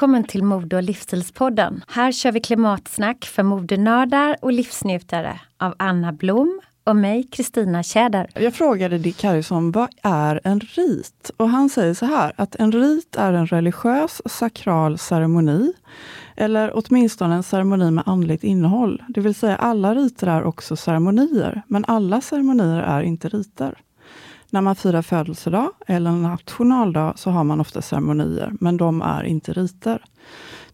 Välkommen till Mode och livsstilspodden. Här kör vi klimatsnack för modenördar och livsnjutare av Anna Blom och mig, Kristina Tjäder. Jag frågade Dick Harrison, vad är en rit? Och han säger så här, att en rit är en religiös sakral ceremoni, eller åtminstone en ceremoni med andligt innehåll. Det vill säga alla riter är också ceremonier, men alla ceremonier är inte riter. När man firar födelsedag eller nationaldag så har man ofta ceremonier, men de är inte riter.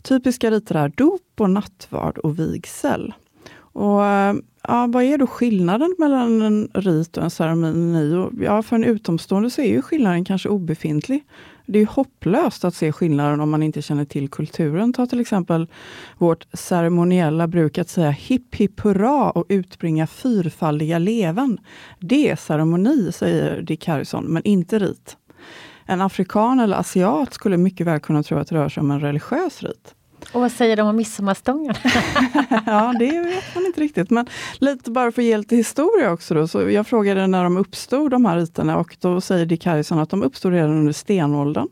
Typiska riter är dop, och nattvard och vigsel. Och, eh, ja, vad är då skillnaden mellan en rit och en ceremoni? Och, ja, för en utomstående så är ju skillnaden kanske obefintlig. Det är hopplöst att se skillnaden om man inte känner till kulturen. Ta till exempel vårt ceremoniella bruk att säga hipp hipp hurra och utbringa fyrfaldiga leven. Det är ceremoni, säger Dick Harrison, men inte rit. En afrikan eller asiat skulle mycket väl kunna tro att det rör sig om en religiös rit. Och vad säger de om midsommarstången? ja, det vet man inte riktigt. Men lite bara för att ge lite historia också. Då. Så jag frågade när de uppstod, de här riterna, och då säger Dick Harrison att de uppstod redan under stenåldern.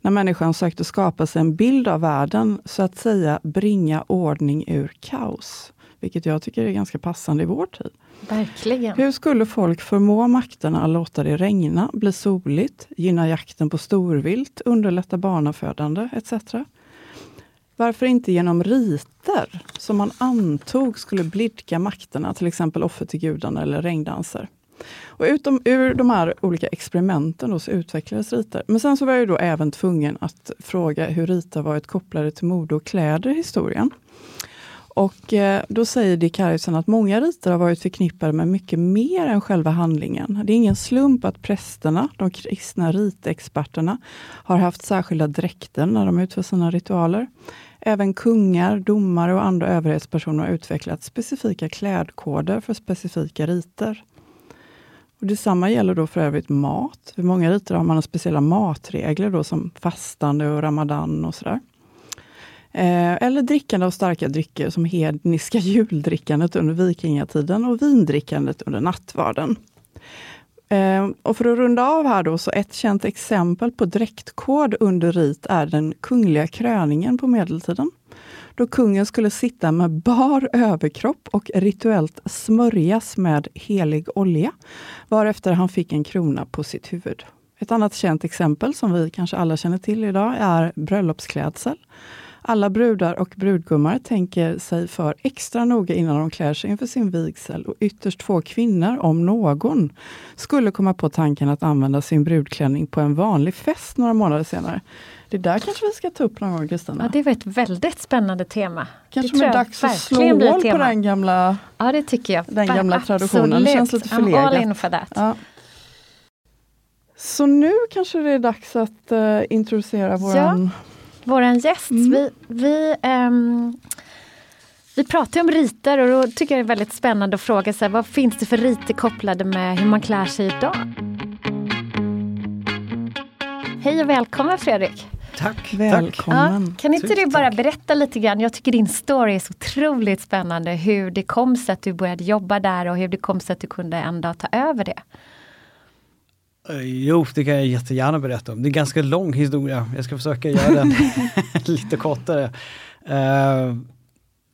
När människan sökte skapa sig en bild av världen, så att säga bringa ordning ur kaos. Vilket jag tycker är ganska passande i vår tid. Verkligen. Hur skulle folk förmå makterna att låta det regna, bli soligt, gynna jakten på storvilt, underlätta barnafödande etc. Varför inte genom riter som man antog skulle blidka makterna, till exempel offer till gudarna eller regndanser. Och utom, ur de här olika experimenten då, så utvecklades riter. Men sen så var jag då även tvungen att fråga hur riter varit kopplade till mode och kläder i historien. Och eh, då säger Dick Harrison att många riter har varit förknippade med mycket mer än själva handlingen. Det är ingen slump att prästerna, de kristna ritexperterna, har haft särskilda dräkter när de utför sina ritualer. Även kungar, domare och andra överhetspersoner har utvecklat specifika klädkoder för specifika riter. Och detsamma gäller då för övrigt mat. Vid många riter har man speciella matregler då, som fastande och ramadan och sådär. Eh, eller drickande av starka drycker som hedniska juldrickandet under vikingatiden och vindrickandet under nattvarden. Eh, och för att runda av här då, så ett känt exempel på dräktkod under rit är den kungliga kröningen på medeltiden. Då kungen skulle sitta med bar överkropp och rituellt smörjas med helig olja, varefter han fick en krona på sitt huvud. Ett annat känt exempel som vi kanske alla känner till idag är bröllopsklädsel. Alla brudar och brudgummar tänker sig för extra noga innan de klär sig inför sin vigsel och ytterst få kvinnor, om någon, skulle komma på tanken att använda sin brudklänning på en vanlig fest några månader senare. Det där kanske vi ska ta upp någon gång Kristina? Ja, det var ett väldigt spännande tema. Kanske det är dags att slå hål på den gamla, ja, det tycker jag. Den gamla traditionen. Det känns lite förlegat. I'm all in for that. Ja. Så nu kanske det är dags att uh, introducera våran... Ja, våran gäst. Mm. Vi, vi, um, vi pratar om riter och då tycker jag det är väldigt spännande att fråga sig vad finns det för riter kopplade med hur man klär sig idag? Hej och välkommen Fredrik! Tack! Välkommen! Ja, kan inte du bara berätta lite grann? Jag tycker din story är så otroligt spännande. Hur det kom sig att du började jobba där och hur det kom sig att du kunde en dag ta över det. Eh, jo, det kan jag jättegärna berätta om. Det är en ganska lång historia. Jag ska försöka göra den lite kortare. Uh,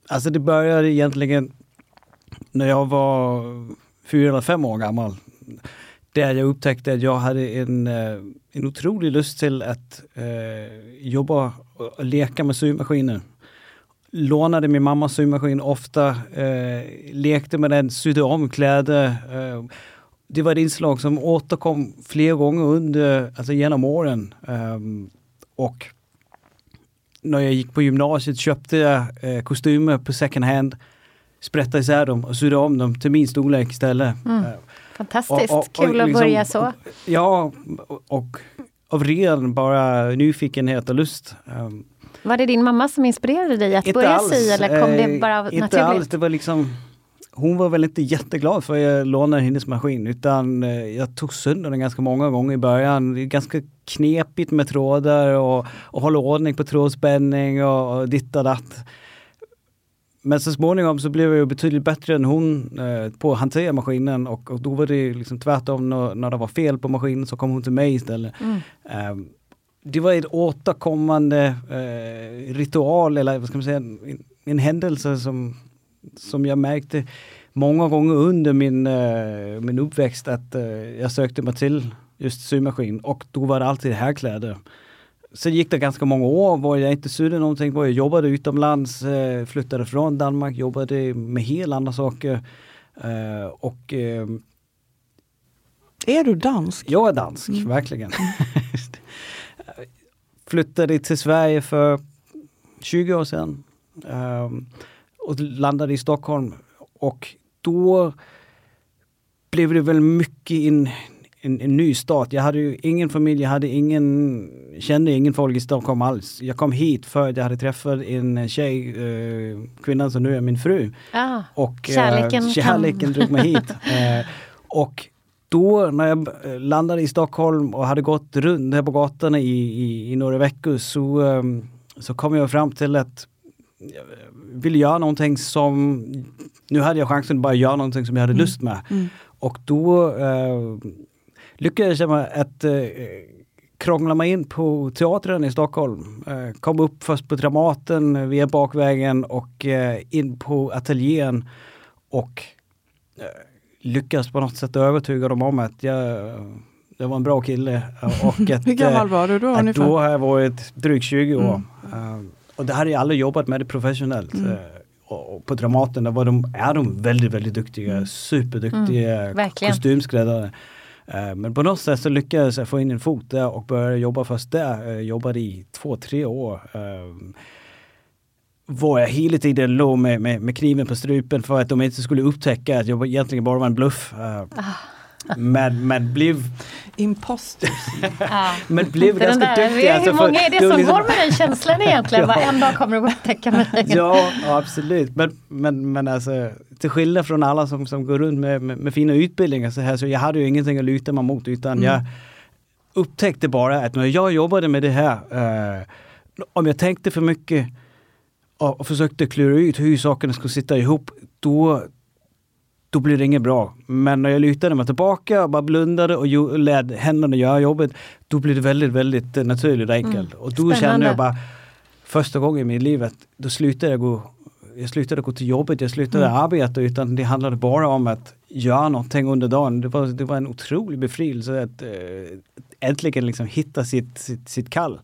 alltså det började egentligen när jag var fyra eller fem år gammal. Där jag upptäckte att jag hade en, eh, en otrolig lust till att uh, jobba och leka med symaskiner. Lånade min mammas symaskin ofta, uh, lekte med den, sydde om kläder det var ett inslag som återkom flera gånger under, alltså genom åren. Um, och när jag gick på gymnasiet köpte jag eh, kostymer på second hand, sprättade isär dem och sydde om dem till min storlek istället. Mm. Uh, Fantastiskt, och, och, kul och, liksom, att börja så. Ja, och av ren bara nyfikenhet och lust. Um, var det din mamma som inspirerade dig att börja alls, sy eller kom det bara av naturligt? Inte alls, det var liksom hon var väl inte jätteglad för att jag lånade hennes maskin utan eh, jag tog sönder den ganska många gånger i början. Det är ganska knepigt med trådar och, och hålla ordning på trådspänning och, och ditt och datt. Men så småningom så blev jag betydligt bättre än hon eh, på att hantera maskinen och, och, då var det liksom tvärtom när, när det var fel på maskinen så kom hon till mig istället. Mm. Eh, det var ett återkommande eh, ritual eller vad ska man säga, en, en händelse som som jag märkte många gånger under min, uh, min uppväxt att uh, jag sökte mig till just symaskin och då var det alltid herrkläder. Sen gick det ganska många år var jag inte sydde någonting, var jag jobbade utomlands, uh, flyttade från Danmark, jobbade med helt andra saker. och Är du dansk? Jag är dansk, mm. verkligen. flyttade till Sverige för 20 år sedan. Um, och landade i Stockholm. Och då blev det väl mycket in, en, en, ny start. Jag hade ju ingen familj, jag hade ingen, kände ingen folk i Stockholm alls. Jag kom hit för att jag hade träffat en tjej, eh, kvinnan som nu är min fru. Ah, och eh, kärleken, kärleken drog mig hit. eh, och då när jag landade i Stockholm och hade gått runt här på gatorna i, i, i några veckor så, um, så kom jag fram till att ville göra någonting som, nu hade jag chansen att bara göra någonting som jag hade mm. lust med. Mm. Och då eh, lyckades jag med att eh, krångla mig in på teatern i Stockholm. Eh, kom upp först på Dramaten via bakvägen och eh, in på ateljén och eh, lyckades på något sätt övertyga dem om att jag, jag var en bra kille. Och att, Hur gammal var du då? Ungefär? Då har jag varit drygt 20 år. Mm och det hade jag aldrig jobbat med det professionellt. Mm. Eh, och på Dramaten där var de, är de väldigt, väldigt duktiga, mm. superduktiga mm, kostymskräddare. Uh, men på något sätt så lyckades jag få in en fot där och började jobba först där. Uh, jobbade i två, tre år. Var jag hela tiden låg med, med, med, kniven på strupen för att de inte skulle upptäcka att jag egentligen bara var en bluff. Ah. Men, men blev... Imposters. ja. Men blev ganska där, duktig. Alltså, hur många är det som liksom... går med den känslan egentligen? ja. en dag kommer du upptäcka mig. ja, absolut. Men, men, men alltså, till skillnad från alla som, som går runt med, med, med fina utbildningar så här, så jag hade ju ingenting att luta mig mot utan mm. jag upptäckte bara att när jag jobbade med det här, eh, om jag tänkte för mycket och, och försökte klura ut hur sakerna skulle sitta ihop, då, då blir det inget bra. Men när jag lutade mig tillbaka och bara blundade och lät händerna göra jobbet, då blir det väldigt, väldigt eh, naturligt och enkelt. Mm. Och då Spännande. kände jag bara, första gången i mitt liv, att då slutade jag gå jag slutade gå till jobbet, jag slutade mm. arbeta utan det handlade bara om att göra någonting under dagen. Det var, det var en otrolig befrielse att äh, äntligen liksom hitta sitt, sitt, sitt kall.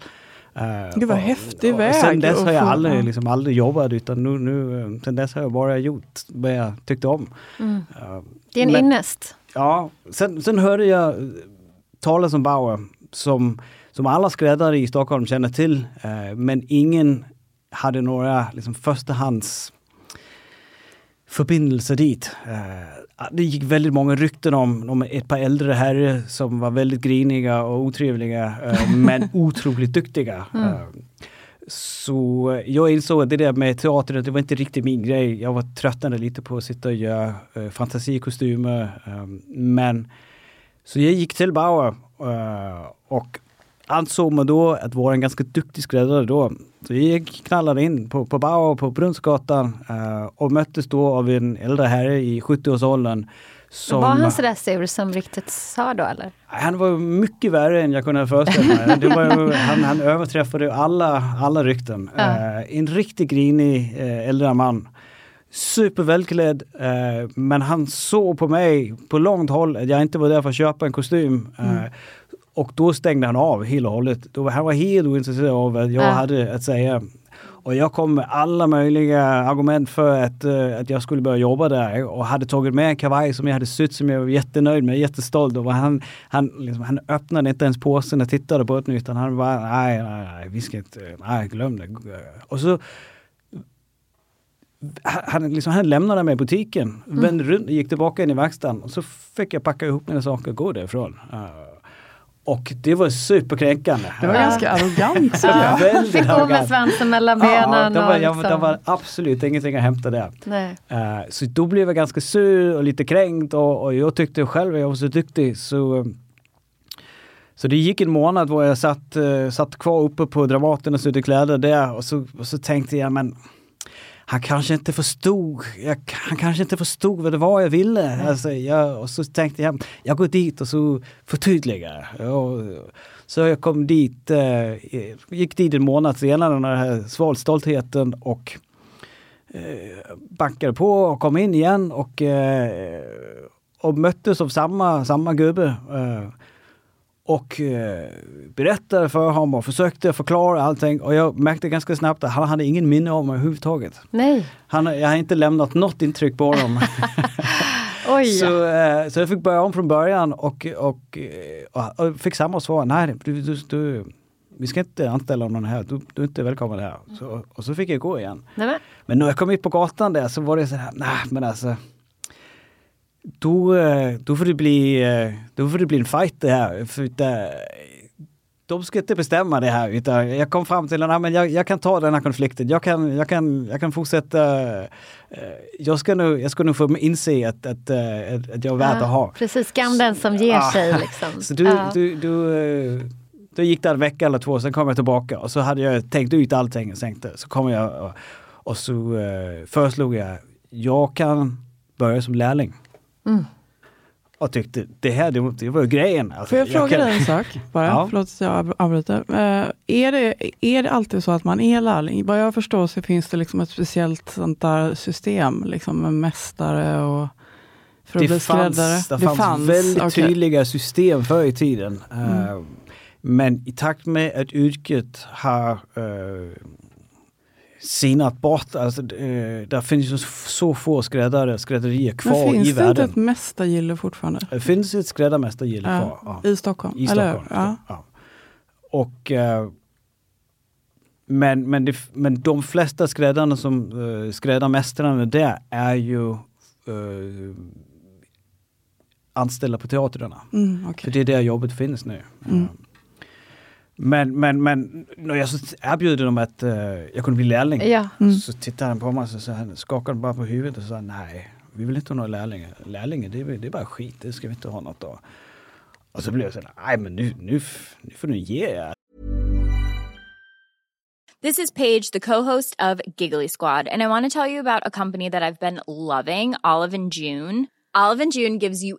Uh, det var och, häftig och, väg. sen dess har jag aldrig, liksom, aldrig jobbat utan nu, nu, sen dess har jag bara gjort vad jag tyckte om. Mm. Uh, det är en innest. Ja, sen, sen hörde jag talas om Bauer som, som alla skräddare i Stockholm känner till. Uh, men ingen hade några liksom, förstahands dit. Uh, det gick väldigt många rykten om, om ett par äldre herrar som var väldigt griniga och otrevliga uh, men otroligt duktiga. Mm. Uh, så jag insåg att det där med teater, det var inte riktigt min grej. Jag var tröttnade lite på att sitta och göra fantasikostymer. men så jag gick till Bauer och ansåg mig då att vara en ganska duktig skräddare då. Så jag knallade in på, på Bauer på Brunnsgatan uh, och möttes då av en äldre herre i 70-årsåldern. Som, var han sådär sur som ryktet sa då eller? Han var mycket värre än jag kunde föreställa mig. Var, han, han överträffade alla, alla rykten. Ja. Uh, en riktigt grinig uh, äldre man. Supervälklädd, uh, men han såg på mig på långt håll att jag inte var där för att köpa en kostym. Mm. Och då stängde han av helt och hållet. Då, han var helt ointresserad av vad jag ja. hade att säga. Och jag kom med alla möjliga argument för att, uh, att jag skulle börja jobba där och hade tagit med en kavaj som jag hade sytt som jag var jättenöjd med, jättestolt över. Han, han, liksom, han öppnade inte ens påsen och tittade på det utan han bara nej, nej, nej, vi ska inte, nej, glöm det. Och så han, liksom, han lämnade mig i butiken, mm. vände runt, gick tillbaka in i verkstaden och så fick jag packa ihop mina saker och gå därifrån. Och det var superkränkande. Det var ganska arrogant. ja. Väldigt Fick gå med svansen mellan benen. Ja, det, var, liksom. det var absolut ingenting att hämta där. Uh, så då blev jag ganska sur och lite kränkt och, och jag tyckte själv att jag var så duktig. Så, så det gick en månad då jag satt, uh, satt kvar uppe på Dramaten och sydde kläder där och så, och så tänkte jag men han kanske inte förstod, jag, han kanske inte förstod vad det var jag ville. Alltså, jag, och så tänkte jag, jag går dit och så förtydligar och, Så jag kom dit, eh, gick dit en månad senare när jag hade svalt stoltheten och eh, backade på och kom in igen och, eh, och möttes av samma, samma gubbe. Eh, och eh, berättade för honom och försökte förklara allting och jag märkte ganska snabbt att han hade ingen minne om mig överhuvudtaget. Nej. Han, jag har inte lämnat något intryck på honom. Oj. Så, eh, så jag fick börja om från början och, och, och, och fick samma svar. Nej, du, du, du, vi ska inte anställa någon här, du, du är inte välkommen här. Så, och så fick jag gå igen. Nej. Men när jag kom ut på gatan där så var det så här, nej men alltså då, eh, då, får det bli, eh, då får det bli en fight det här. För det, de ska inte bestämma det här utan jag kom fram till att jag, jag kan ta den här konflikten. Jag kan, jag kan, jag kan fortsätta. Eh, jag ska nu, jag ska nu få inse att, att, att jag är värd ja, att ha. Precis, skam den som ger ja. sig. Liksom. Så du, ja. du, du, då gick det en vecka eller två, sen kom jag tillbaka och så hade jag tänkt ut allting och tänkte, så kom jag och, och så föreslog jag, jag kan börja som lärling. Mm. Och tyckte det här det, det var grejen. Alltså, Får jag, jag fråga kan... dig en sak? Bara, ja. Förlåt att jag avbryter. Uh, är, det, är det alltid så att man är lärling? Vad jag förstår så finns det liksom ett speciellt sånt där system liksom med mästare och för att det bli fanns. Det, det fanns, fanns väldigt okay. tydliga system förr i tiden. Mm. Uh, men i takt med att yrket har uh, sinat bort. Alltså, eh, där finns ju så få skräddare, skrädderier kvar i världen. finns det inte ett mästargille fortfarande? Det finns ett skräddarmästargille ja, kvar. Ja. I Stockholm? I Stockholm, ja. ja. Och eh, men, men, det, men de flesta skräddarna som uh, skräddarmästarna där är ju uh, anställda på teatrarna. Mm, okay. För det är där jobbet finns nu. Mm. Men, men, men när jag erbjöd dem att uh, jag kunde bli lärling ja. mm. så tittade han på mig och så han skakade bara på huvudet och sa nej, vi vill inte ha några lärlingar. Lärlingar det är, det är bara skit, det ska vi inte ha något av. Och så blev jag så nej men nu, nu, nu får du ge er. This is Paige, the co-host of Giggly Squad and I want to tell you about a company that I've been loving, Olive and June. Olive and June gives you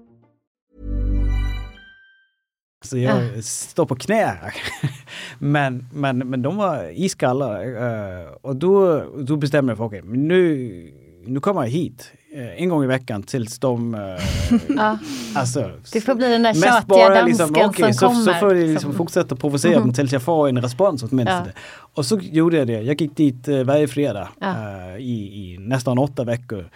Så jag står på knä men, men, men de var iskalla. eh, och då, då bestämde jag för okej, men nu, nu kommer jag hit eh, en gång i veckan tills de... eh, Ja. alltså, Det får bli den där tjatiga bara dansken liksom, okej, som så, kommer. så får jag liksom som- fortsätta provocera dem tills jag får en respons åtminstone. Och så gjorde jag det. Jag gick dit varje fredag Ja. i, i nästan åtta veckor.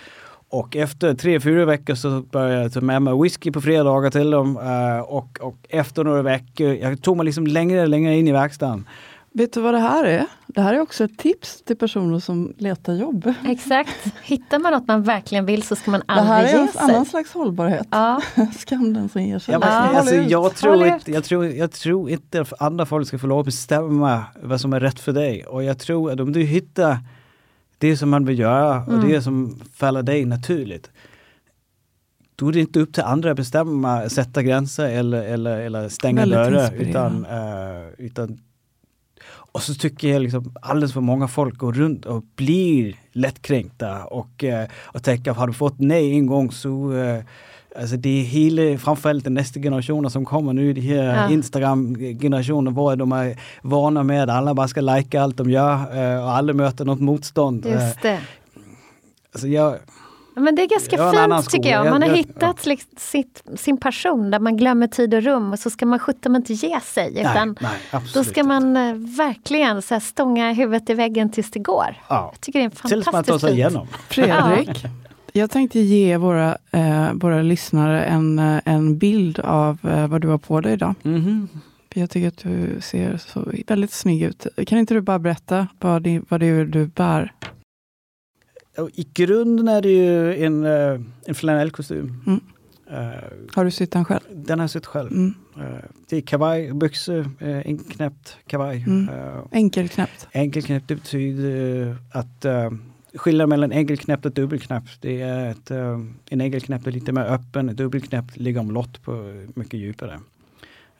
Och efter tre, fyra veckor så började jag ta med mig whisky på fredagar till dem. eh, och, och efter några veckor, jag tog mig liksom längre och längre in i verkstaden. Vet du vad det här är? Det här är också ett tips till personer som letar jobb. Exakt. Hittar man något man verkligen vill så ska man Det här aldrig är ge en sig. annan slags hållbarhet. Ja. Skam den som ger sig. Ja, alltså, jag, tror inte, jag, tror, jag tror inte att andra folk ska få lov att bestämma vad som är rätt för dig. Och jag tror att om du hittar det som man vill göra och Mm. det som faller dig naturligt. Då är det inte upp till andra att bestämma, sätta gränser eller, eller, eller stänga Väldigt dörrar. Utan, eh, utan, och så tycker jag liksom alldeles för många folk går runt och blir lättkränkta och, eh, och tänker har du fått nej en gång så eh, Alltså det är hela, framförallt den nästa generationen som kommer nu, de här Ja. Instagram-generationen, var de är vana med att alla bara ska lajka allt de gör eh, och aldrig möter något motstånd. Eh, Just det. Alltså jag, Ja, Men det är ganska Jag en fint tycker jag. Man har Jag- jag- hittat liksom sitt, sin passion där man glömmer tid och rum och så ska man sjutton inte ge sig. Utan nej, nej, då ska man eh, verkligen så här, stånga huvudet i väggen tills det går. Ja. Jag tycker det är Tills man tar sig igenom. Fredrik, jag tänkte ge våra, eh, våra lyssnare en, eh, en bild av eh, vad du har på dig idag. Mhm. För Jag tycker att du ser så väldigt snygg ut. Kan inte du bara berätta vad det, vad det är du bär? I grunden är det ju en, eh, en flanellkostym. Mm. Eh, Har du sytt den själv? den har jag sytt själv. Mm. Eh, det är kavaj, byxor, uh, enknäppt kavaj. Mm. Enkelknäppt. Enkelknäppt det betyder att uh, skillnaden mellan enkelknäppt och dubbelknäppt det är att eh, en enkelknäppt är lite mer öppen, en dubbelknäppt ligger omlott på mycket djupare.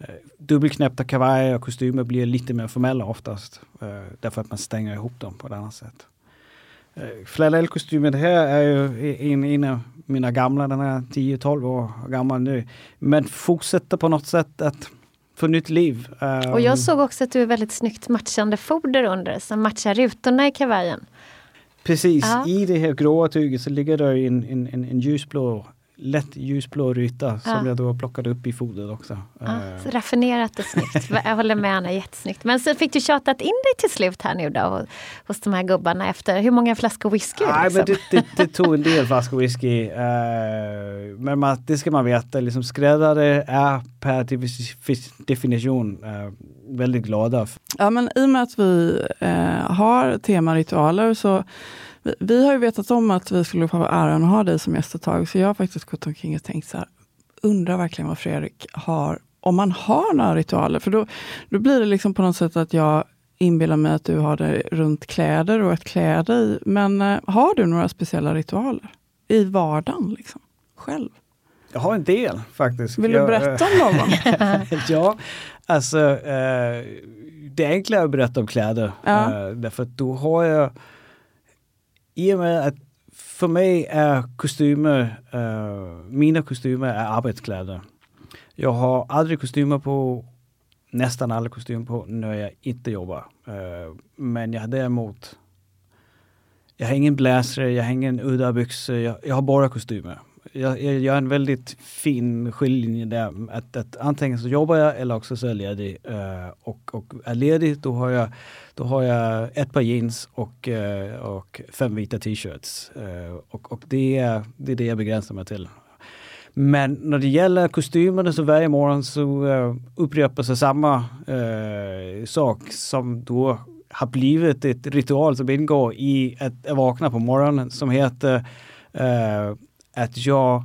Uh, dubbelknäppta kavajer och kostymer blir lite mer formella oftast eh, därför att man stänger ihop dem på ett annat sätt. Flanellkostymen här är ju en, en av mina gamla, den är 10-12 år gammal nu, men fortsätter på något sätt att få nytt liv. Eh, Och jag såg också att du är väldigt snyggt matchande foder under som matchar rutorna i kavajen. Precis, Ja. i det här gråa tyget så ligger det en, en, en, en ljusblå, lätt ljusblå ruta som Ja. jag då plockade upp i fodret också. Ja, Eh, så raffinerat och snyggt. Jag håller med Anna, jättesnyggt. Men så fick du tjatat in dig till slut här nu då hos- de här gubbarna efter hur många flaskor whisky? Nej, liksom? men det, det, det tog en del flaskor whisky. eh, men man, det ska man veta, liksom skräddare är per defi- definition eh, väldigt glada. Ja, men i och med att vi eh, har temaritualer så vi, vi har ju vetat om att vi skulle få äran att ha dig som gäst ett tag, så jag har faktiskt gått omkring och tänkt så här, undrar verkligen vad Fredrik har, om man har några ritualer. För då, då blir det liksom på något sätt att jag inbillar mig att du har det runt kläder och ett kläde i. Men eh, har du några speciella ritualer i vardagen? Liksom, själv? Jag har en del faktiskt. Vill du jag, berätta om någon? ja, alltså eh, det är enklare att berätta om kläder. Ja. Eh, därför att då har jag, i och med att för mig är kostymer, uh, øh, mina kostymer är arbetskläder. Jag har aldrig kostymer på, nästan aldrig kostymer på när jag inte jobbar. Uh, øh, men jag har däremot, jag har ingen blazer, jag har ingen udda byxor, jag, jag har bara kostymer. Jag, jag gör en väldigt fin skiljelinje där. Att, att antingen så jobbar jag eller också så är jag ledig. Øh, uh, och, och är ledig då har jag, då har jag ett par jeans och, eh, och fem vita t-shirts. Eh, och och det, är, det är det jag begränsar mig till. Men när det gäller kostymerna så varje morgon så uh, upprepar sig samma uh, sak som då har blivit ett ritual som ingår i att vakna på morgonen som heter uh, att jag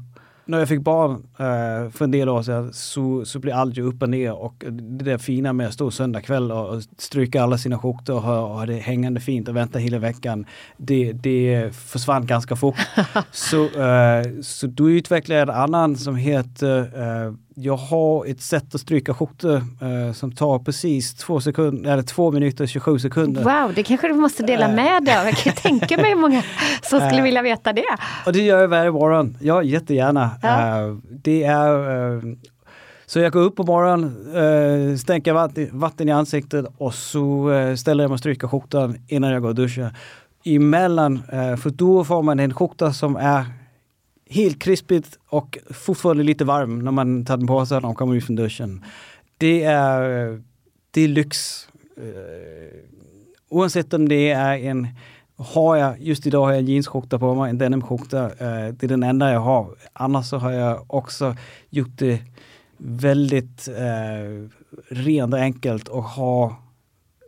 när jag fick barn uh, för en del år sedan så, så blev allt ju upp och ner och det där fina med att stå söndag kväll och, och stryka alla sina skjortor och ha, det hängande fint och vänta hela veckan. Det, det försvann ganska fort. så, uh, så då utvecklade jag en annan som heter uh, jag har ett sätt att stryka skjortor som tar precis två, sekunder, eller två minuter och 27 sekunder. Wow, det kanske du måste dela med dig av. Jag kan tänka mig hur många som skulle vilja veta det. Och det gör jag varje morgon. Ja, jättegärna. Ja. Uh, det är så jag går upp på morgonen, uh, stänker vatten, vatten i ansiktet och så ställer jag mig och stryker skjortan innan jag går och duschar. Emellan, uh, för då får man en skjorta som är helt krispigt och fortfarande lite varm när man tar den på sig när man kommer ut från duschen. Det är, det är lyx. Eh, oavsett om det är en har jag, just idag har jag en jeansskjorta på mig, en denimskjorta. Eh, det är den enda jag har. Annars så har jag också gjort det väldigt eh, rent och enkelt och ha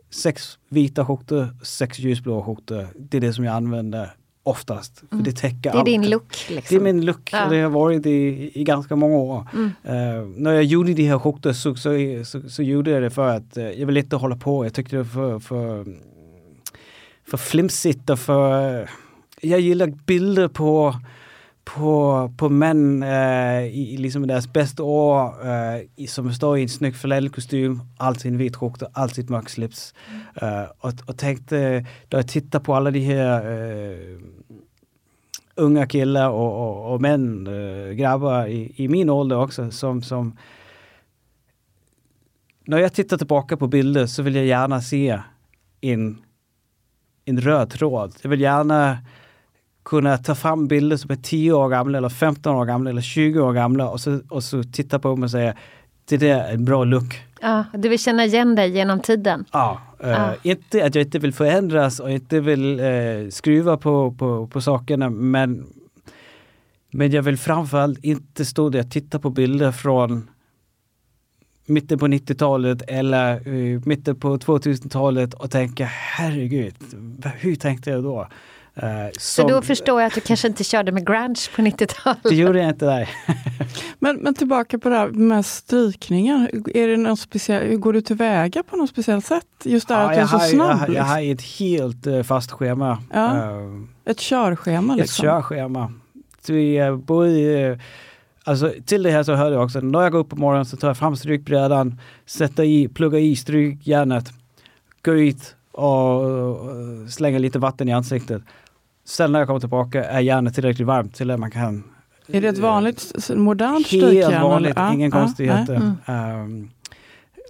sex vita skjortor, sex ljusblå skjortor. Det är det som jag använder oftast. För Mm. det täcker Det är allt. din look. Det Liksom. är min look Ja. och det har varit i, i ganska många år. Mm. Eh, när jag gjorde de här skjortor så, så, så, så gjorde jag det för att uh, jag ville inte hålla på. Jag tyckte det var för, för, för flimsigt och för... Jag gillar bilder på på, på män eh, i, i liksom deras bästa år eh, i, som står i en snygg flanellkostym, alltid en vit skjorta, alltid mörk slips. Eh, och, och tänkte, eh, då jag tittar på alla de här eh, unga killar och, och, och män, eh, grabbar i, i min ålder också som, som när jag tittar tillbaka på bilder så vill jag gärna se en, en röd tråd. Jag vill gärna kunna ta fram bilder som är 10 år gamla eller 15 år gamla eller 20 år gamla och så, och så titta på dem och säga det där är en bra look. Ja, du vill känna igen dig genom tiden. Ja, Ja. inte att jag inte vill förändras och inte vill eh, skruva på, på, på sakerna men, men jag vill framförallt inte stå där och titta på bilder från mitten på 90-talet eller uh, mitten på 2000-talet och tänka herregud, hur tänkte jag då? Eh, Så då förstår jag att du kanske inte körde med grunge på 90-talet. Det gjorde jag inte där. Men, men tillbaka på det här med strykningen. Är det någon speciell, går du tillväga på något speciellt sätt? Just det här att du är jag, så har, snabb. jag, har- jag har ett helt eh, fast schema. Ja. Eh, Ett körschema. ett Liksom. körschema. Så vi både, alltså, till det här så hör jag också, när jag går upp på morgonen så tar jag fram strykbrädan, sätter i, pluggar i strykjärnet, går ut och och slänger lite vatten i ansiktet. Sen när jag kommer tillbaka är järnet tillräckligt varmt till att man kan Är det ett vanligt s- modernt Helt strykjärn? vanligt, eller? Ja, inga ja, konstigheter. nej. Ehm,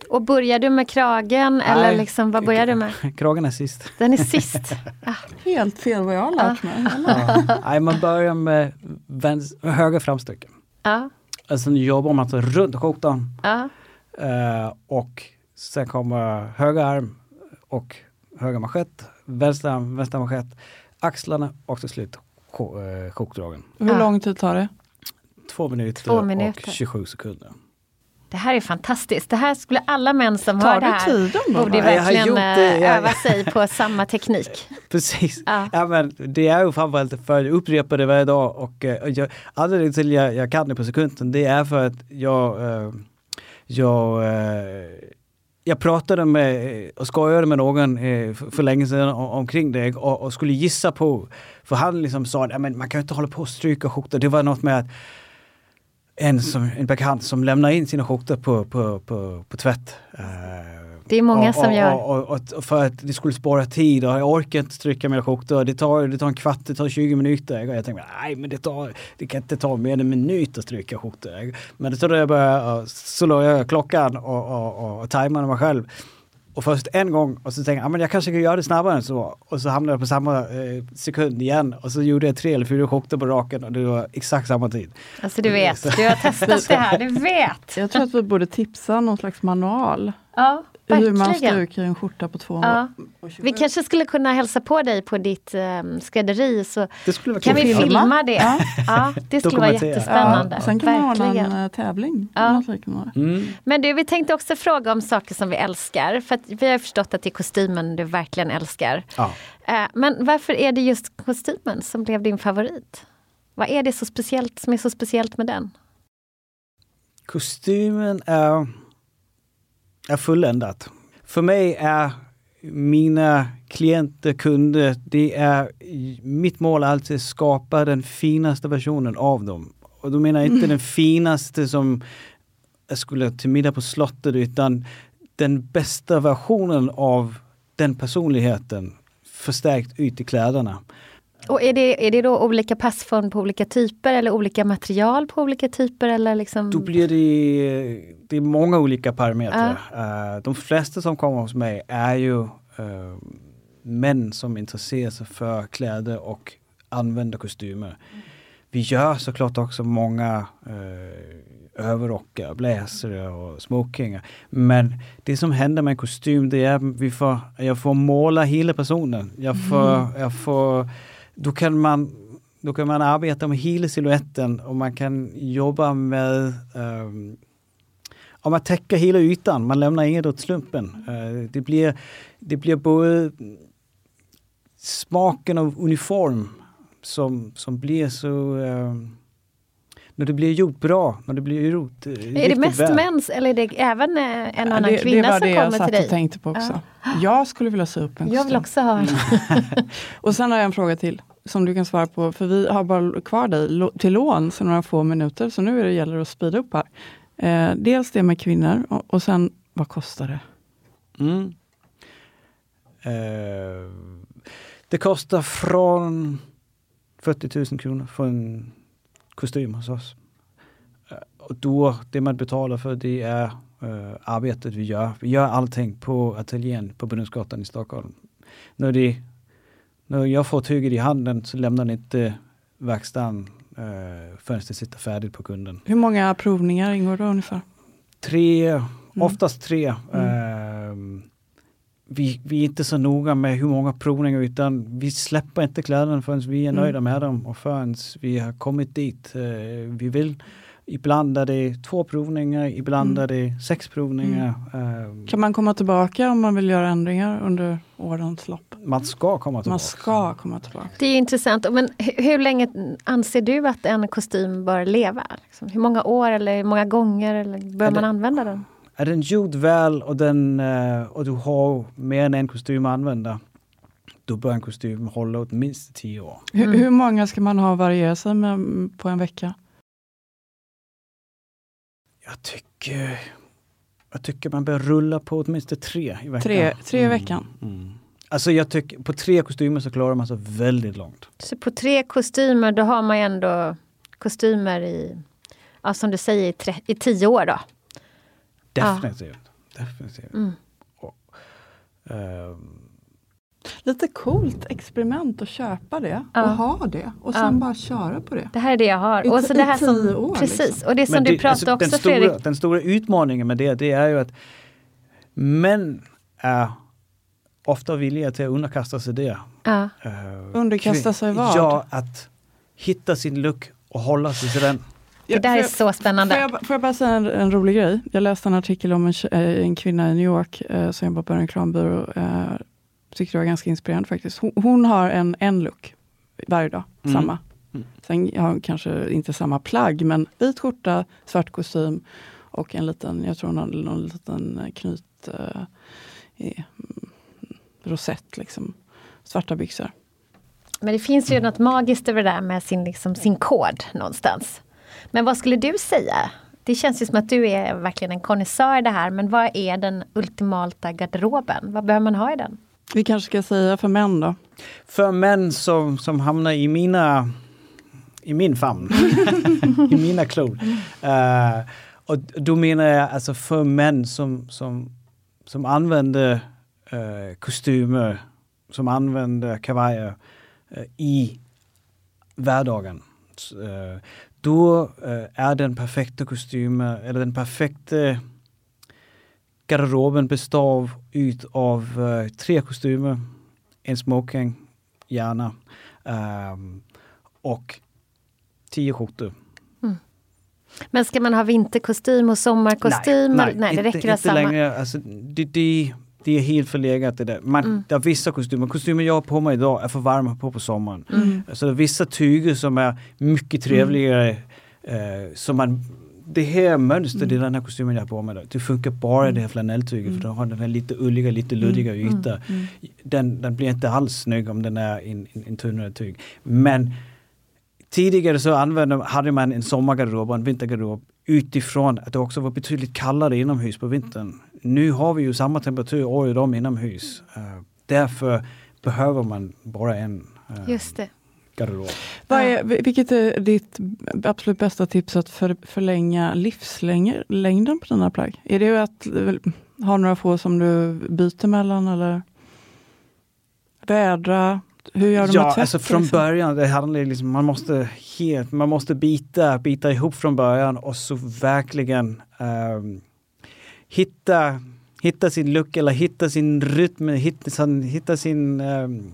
Och börjar du med kragen eller Nej. liksom, vad börjar du med? kragen är sist. Den är sist. Helt fel vad jag har lärt mig. Ja. Nej, man börjar med vänster, höger framstycke. Ja, Alltså nu jobbar man så runt skjortan ja. eh, och sen kommer höger arm och höger manschett, vänster arm, vänster manschett, axlarna och till slut sk- eh. Hur Ja. lång tid tar det? Två minuter, Två minuter. och 27 sekunder. Det här är fantastiskt. Det här skulle alla män som Tar hör det här tiden borde jag verkligen gjort det. eh, Jag- öva sig på samma teknik. Precis. Ja. Ja. men det är ju framförallt för att upprepa det varje dag och eh, jag, anledningen till att jag, jag kan det på sekunden det är för att jag, jag, jag pratade med och skojade med någon eh, för, länge sedan omkring det och, skulle gissa på, för han liksom sa att man kan ju inte hålla på och stryka skjortor. Det var något med att en, som, en bekant som lämnar in sina skjortor på, på, på, på tvätt. Eh, det är många och, som och, gör. Och, och, och för att det skulle spara tid och jag orkar inte stryka mina skjortor. Det tar, det tar en kvart, det tar 20 minuter. Och jag tänkte, nej men det, tar, det kan inte ta mer än en minut att stryka skjortor. Men så då jag började, så la jag klockan och, och, och, och tajmade mig själv. Och först en gång och så tänkte jag, ah, men jag kanske kan göra det snabbare än så. Och så hamnade jag på samma eh, sekund igen. Och så gjorde jag tre eller fyra skjortor på raken och det var exakt samma tid. Alltså du vet, du har testat det här, du vet. Jag tror att vi borde tipsa någon slags manual. Ja, Hur man verkligen. stryker en skjorta på två Ja. och 27. Vi kanske skulle kunna hälsa på dig på ditt um, skrädderi så Det skulle vara kan kul. vi Filma? det. Ja. Ja, det skulle vara jättespännande. Ja, sen kan man ha Verkligen. en eh, tävling. Ja. Mm. Men du, vi tänkte också fråga om saker som vi älskar. För att vi har förstått att det är kostymen du verkligen älskar. Ja. Eh, Men varför är det just kostymen som blev din favorit? Vad är det så speciellt, som är så speciellt med den? Kostymen är, är fulländat. För mig är mina klienter, kunder, det är mitt mål alltid att skapa den finaste versionen av dem. Och då menar jag inte den finaste som jag skulle till middag på slottet utan den bästa versionen av den personligheten förstärkt ut i kläderna. Och är det, är det då olika passform på olika typer eller olika material på olika typer? Eller liksom... Då blir det, det är många olika parametrar. Eh, de flesta som kommer hos mig är ju eh, män som intresserar sig för kläder och använder kostymer. Vi gör såklart också många eh, överrockar, blazare och smokingar. Men det som händer med en kostym det är att vi får, jag får måla hela personen. Jag får, jag får, då kan man då kan man arbeta med hela siluetten och man kan jobba med ehm, um, om man täcker hela ytan, man lämnar inget åt slumpen. Uh, eh, det, blir, det blir både smaken av uniform som, som blir så eh, när det blir gjort bra, när det blir gjort eh, är det mest väl. mäns eller är det även eh, en Ja, annan det, kvinna det var som det jag kommer satt till dig? och tänkte på också. Jag skulle vilja sy upp en Jag vill kostym. också ha en. Och sen har jag en fråga till som du kan svara på, för vi har bara kvar dig till lån så några få minuter, så nu är det gäller det att speeda upp här. Eh, dels det med kvinnor och, och sen, vad kostar det? Mm. Eh, det kostar från 40 000 kronor för en kostym hos oss. Eh, och då, det man betalar för det är eh, arbetet vi gör. Vi gör allting på ateljén på Brunnsgatan i Stockholm. När, det, när jag får tyget i handen så lämnar inte verkstaden eh, förrän det sitter färdigt på kunden. Hur många provningar ingår då ungefär? Tre, oftast tre. Ehm, vi, vi är inte så noga med hur många provningar utan vi släpper inte kläderna förrän vi är nöjda med dem och förrän vi har kommit dit eh, vi vill. Ibland är det två provningar, ibland är det sex provningar. Ehm, Kan man komma tillbaka om man vill göra ändringar under årens lopp? man ska komma Man tillbaka. ska komma tillbaka. Det är intressant. Men hu- hur länge anser du att en kostym bör leva? Liksom, hur många år eller hur många gånger eller bör man använda den? Är den gjord väl och, den, eh, och du har mer än en kostym att använda, då bör en kostym hålla åt minst tio år. Hur, Mm. hur många ska man ha att variera sig med mm, på en vecka? Jag tycker, jag tycker man bör rulla på åtminstone tre i veckan. Tre, tre i veckan? Mm. Alltså jag tycker på tre kostymer så klarar man sig väldigt långt. Så på tre kostymer då har man ju ändå kostymer i, ja, som du säger, i, tre, i tio år då. Definitivt. Definitivt. Mm. Och, ehm, Lite coolt experiment att köpa det Ja. och ha det och sen Ja. bara köra på det. Det här är det jag har. I Och så det här som, år, precis, liksom. och det som men du det- pratade alltså, också den, stora, Fredrik. den stora utmaningen med det, det är ju att män är ofta villiga till att underkasta sig det. Ja. Eh, Underkasta sig vad? Ja, att hitta sin look och hålla sig till den. Det där är så spännande. Får jag, får jag bara säga en, en, rolig grej? Jag läste en artikel om en, en kvinna i New York eh, som jobbar på en reklambyrå. Eh, tyckte det var ganska inspirerande faktiskt. Hon, hon har en, en look varje dag, mm. samma. Mm. Sen har hon kanske inte samma plagg, men vit skjorta, svart kostym och en liten, jag tror hon har någon liten knyt eh, i, mm, rosett, liksom. svarta byxor. Men det finns ju något magiskt över det där med sin, liksom, sin kod någonstans. Men vad skulle du säga? Det känns ju som att du är verkligen en konnässör i det här, men vad är den ultimata garderoben? Vad behöver man ha i den? Vi kanske ska säga för män då? För män som, som hamnar i mina i min famn, i mina klor. Uh, och då menar jag alltså för män som, som, som använder uh, kostymer, som använder kavajer uh, i vardagen. Då är den perfekta kostymen, eller den perfekta garderoben består ut av tre kostymer, en smoking, gärna, um, och tio skjortor. Mm. Men ska man ha vinterkostym och sommarkostym? Nej, nej, nej det räcker inte, inte längre. Alltså, det, det, det är helt förlegat det där. Man, mm. Det är vissa kostymer, kostymer jag har på mig idag är för varma på på sommaren. Mm. Så det är vissa tyger som är mycket trevligare. Mm. Eh, som man, det här mönstret mm. i den här kostymen jag har på mig, det funkar bara mm. det här flanelltyget mm. för den har den här lite ulliga, lite luddiga mm. ytan. Mm. Den, den blir inte alls snygg om den är en, en, en tunnare tyg. Men Tidigare så använde, hade man en sommargarderob och en vintergarderob utifrån att det också var betydligt kallare inomhus på vintern. Nu har vi ju samma temperatur året om inomhus. Uh, därför behöver man bara en uh, Just det. garderob. Vad är, vilket är ditt absolut bästa tips att för, förlänga livslängden på dina plagg? Är det att ha några få som du byter mellan eller vädra? Hur gör de ja, med alltså från liksom? början, det handlar liksom, man måste helt, man måste bita, bita ihop från början och så verkligen um, hitta, hitta sin look eller hitta sin rytm, hitta, hitta sin, um,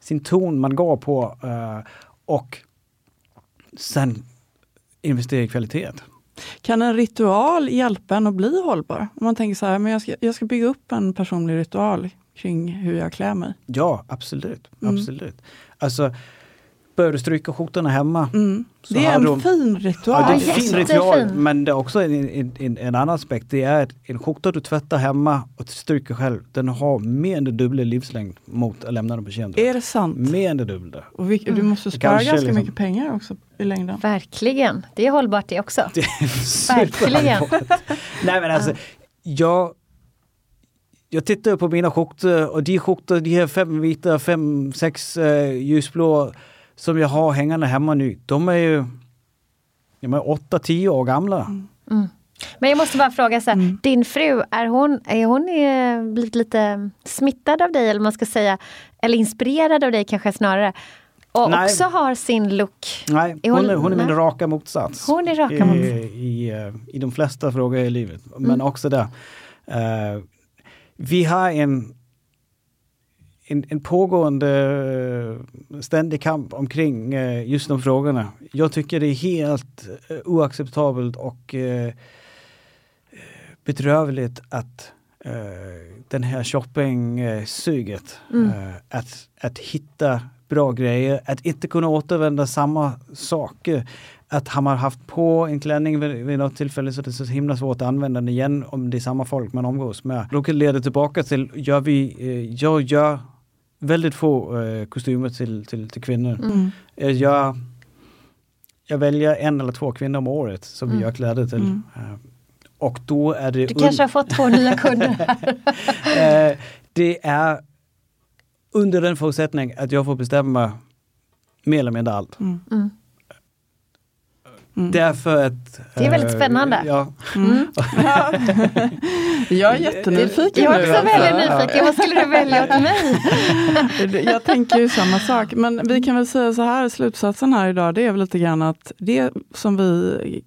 sin ton man går på uh, och sen investera i kvalitet. Kan en ritual hjälpa en att bli hållbar? Om man tänker så här, men jag ska, jag ska bygga upp en personlig ritual kring hur jag klär mig. Ja, absolut. Mm. absolut. Alltså, du stryka skjortorna hemma. Mm. Det är en de, fin ritual. Ja, det är en fin ritual, men det är också en, en, en, annan aspekt. Det är att en skjorta du tvättar hemma och stryker själv, den har mer än det dubbla livslängd mot att lämna den på kenden. Är det sant? Mer än det dubbla. Och vi, du måste spara ganska liksom, mycket pengar också i längden. Verkligen, det är hållbart det också. Det är Verkligen. Nej men alltså, jag jag tittar på mina skjortor och de skjortor, de här fem vita, fem, sex eh, ljusblå som jag har hängande hemma nu, de är ju de är åtta, tio år gamla. Mm. Mm. Men jag måste bara fråga, så här, mm. din fru, är hon, är hon är eh, blivit lite smittad av dig eller man ska säga, eller inspirerad av dig kanske snarare? Och nej. också har sin look? Nej, är hon, hon, är, hon är min raka motsats. Hon är raka motsats. I, i, eh, i de flesta frågor i livet, men mm. också där. Uh, vi har en, en, en pågående eh, ständig kamp omkring eh, just de frågorna. Jag tycker det är helt eh, oacceptabelt och bedrövligt att den här shopping-suget, mm. att, att hitta bra grejer, att inte kunna återvända samma saker att har man haft på en klänning vid, vid något tillfälle så det är så himla svårt att använda den igen om det är samma folk man omgås med. Då leda tillbaka till, gör vi, jag gör väldigt få eh, kostymer till, till, till kvinnor. Mm. Jag, gör, jag väljer en eller två kvinnor om året som mm. vi gör kläder till. Mm. Och då är det... Du kanske har fått två nya kunder uh, det är under den förutsättning att jag får bestämma mer eller mindre allt. Mm. Mm. Mm. Därför att... Det är väldigt äh, spännande. Ja. Mm. jag är jättenyfiken Jag är också väldigt nyfiken. Vad skulle du välja åt mig? jag tänker ju samma sak. Men vi kan väl säga så här, slutsatsen här idag, det är väl lite grann att det som vi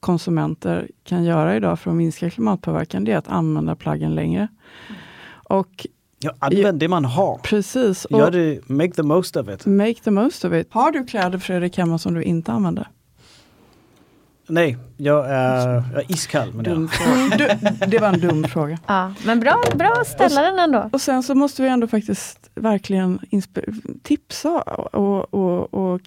konsumenter kan göra idag för att minska klimatpåverkan, det är att använda plaggen längre. Och Ja, använd det man har. Precis. Gör det, make the most of it. Make the most of it. Har du kläder Fredrik hemma som du inte använder? Nej, jag är, jag är iskall. Men Dum fråga. Du, det var en dum fråga. Ja, men bra, bra att ställa den ändå. Och sen så måste vi ändå faktiskt verkligen tipsa och, och, och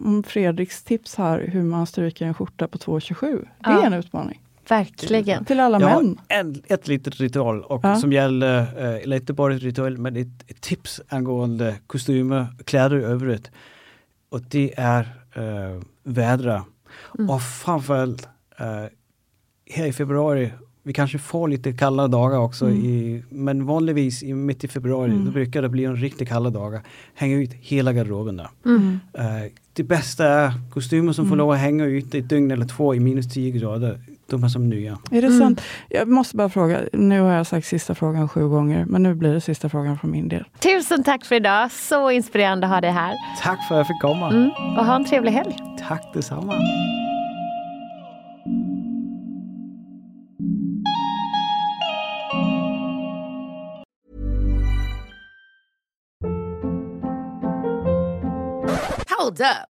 om Fredriks tips här hur man stryker en skjorta på 2,27. Det är Ja. en utmaning. Verkligen. Till alla Jag har män. en, ett litet ritual och Ja. som gäller, eh, eller inte bara ett ritual, men ett, ett tips angående kostymer, kläder i övrigt. Och det är eh, vädra. Mm. Och framförallt eh, här i februari, vi kanske får lite kalla dagar också, Mm. i, men vanligtvis i mitt i februari, då brukar det bli en riktigt kalla dagar. Hänga ut hela garderoben där. Mm. Eh, det bästa är kostymer som får lov att hänga ute ett dygn eller två i minus 10 grader. De är som nya. Är det Mm. sant? Jag måste bara fråga, nu har jag sagt sista frågan sju gånger, men nu blir det sista frågan från min del. Tusen tack för idag. Så inspirerande att ha dig här. Tack för att jag fick komma. Mm. Och ha en trevlig helg. Tack detsamma. Hold up.